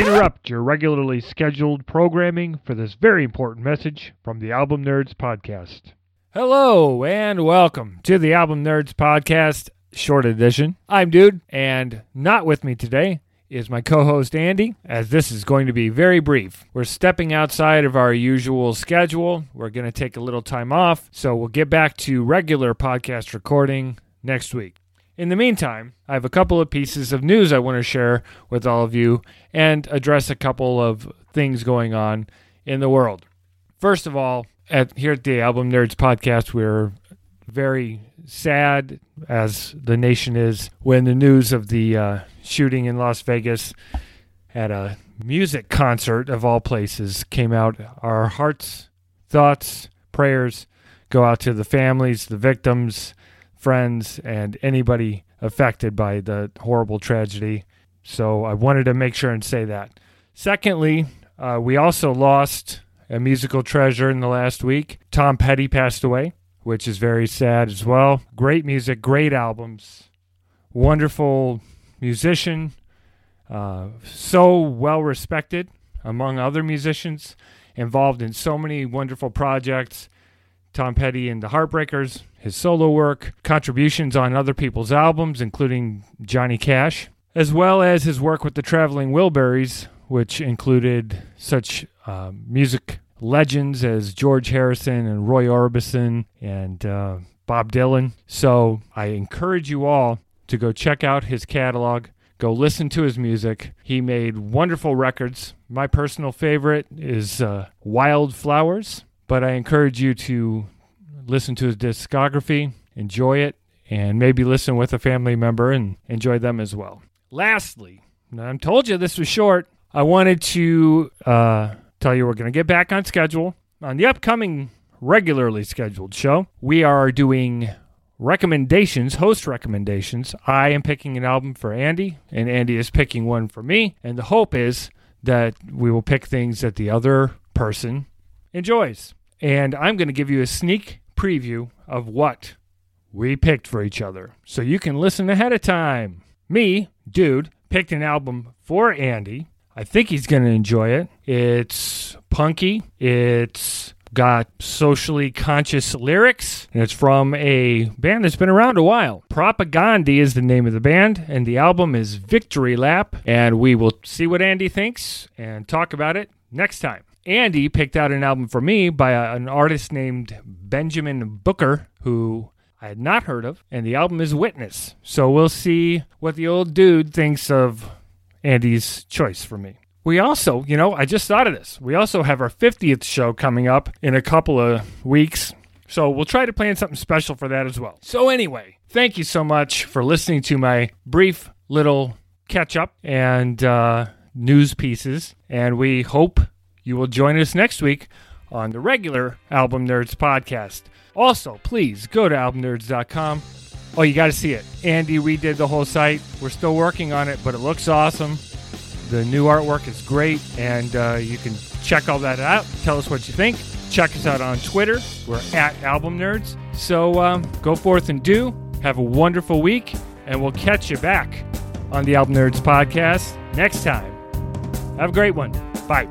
interrupt your regularly scheduled programming for this very important message from the Album Nerds Podcast. Hello, and welcome to the Album Nerds Podcast, short edition. I'm Dude, and not with me today is my co host Andy, as this is going to be very brief. We're stepping outside of our usual schedule. We're going to take a little time off, so we'll get back to regular podcast recording next week. In the meantime, I have a couple of pieces of news I want to share with all of you and address a couple of things going on in the world. First of all, at here at the Album Nerds podcast, we're very sad, as the nation is, when the news of the uh, shooting in Las Vegas at a music concert of all places came out. Our hearts, thoughts, prayers go out to the families, the victims, friends, and anybody affected by the horrible tragedy. So I wanted to make sure and say that. Secondly, uh, we also lost a musical treasure in the last week. Tom Petty passed away, which is very sad as well. Great music, great albums, wonderful musician, uh, so well respected among other musicians, involved in so many wonderful projects. Tom Petty and the Heartbreakers, his solo work, contributions on other people's albums, including Johnny Cash, as well as his work with the Traveling Wilburys, which included such uh, music legends as George Harrison and Roy Orbison and uh, Bob Dylan. So I encourage you all to go check out his catalog. Go listen to his music. He made wonderful records. My personal favorite is uh, Wildflowers, but I encourage you to listen to his discography, enjoy it, and maybe listen with a family member and enjoy them as well. Lastly, I told you this was short. I wanted to uh, tell you we're going to get back on schedule on the upcoming regularly scheduled show. We are doing recommendations, host recommendations. I am picking an album for Andy, and Andy is picking one for me. And the hope is that we will pick things that the other person enjoys. And I'm going to give you a sneak preview of what we picked for each other. So you can listen ahead of time. Me, dude, picked an album for Andy. I think he's going to enjoy it. It's punky. It's got socially conscious lyrics, and it's from a band that's been around a while. Propagandhi is the name of the band, and the album is Victory Lap. And we will see what Andy thinks and talk about it next time. Andy picked out an album for me by a, an artist named Benjamin Booker, who I had not heard of, and the album is Witness. So we'll see what the old dude thinks of Andy's choice for me. We also, you know, I just thought of this. We also have our 50th show coming up in a couple of weeks. So we'll try to plan something special for that as well. So, anyway, thank you so much for listening to my brief little catch up and uh, news pieces. And we hope you will join us next week on the regular Album Nerds podcast. Also, please go to albumnerds.com. Oh, you got to see it. Andy redid the whole site. We're still working on it, but it looks awesome. The new artwork is great, and uh, you can check all that out. Tell us what you think. Check us out on Twitter. We're at Album Nerds. So um, go forth and do. Have a wonderful week, and we'll catch you back on the Album Nerds podcast next time. Have a great one. Bye.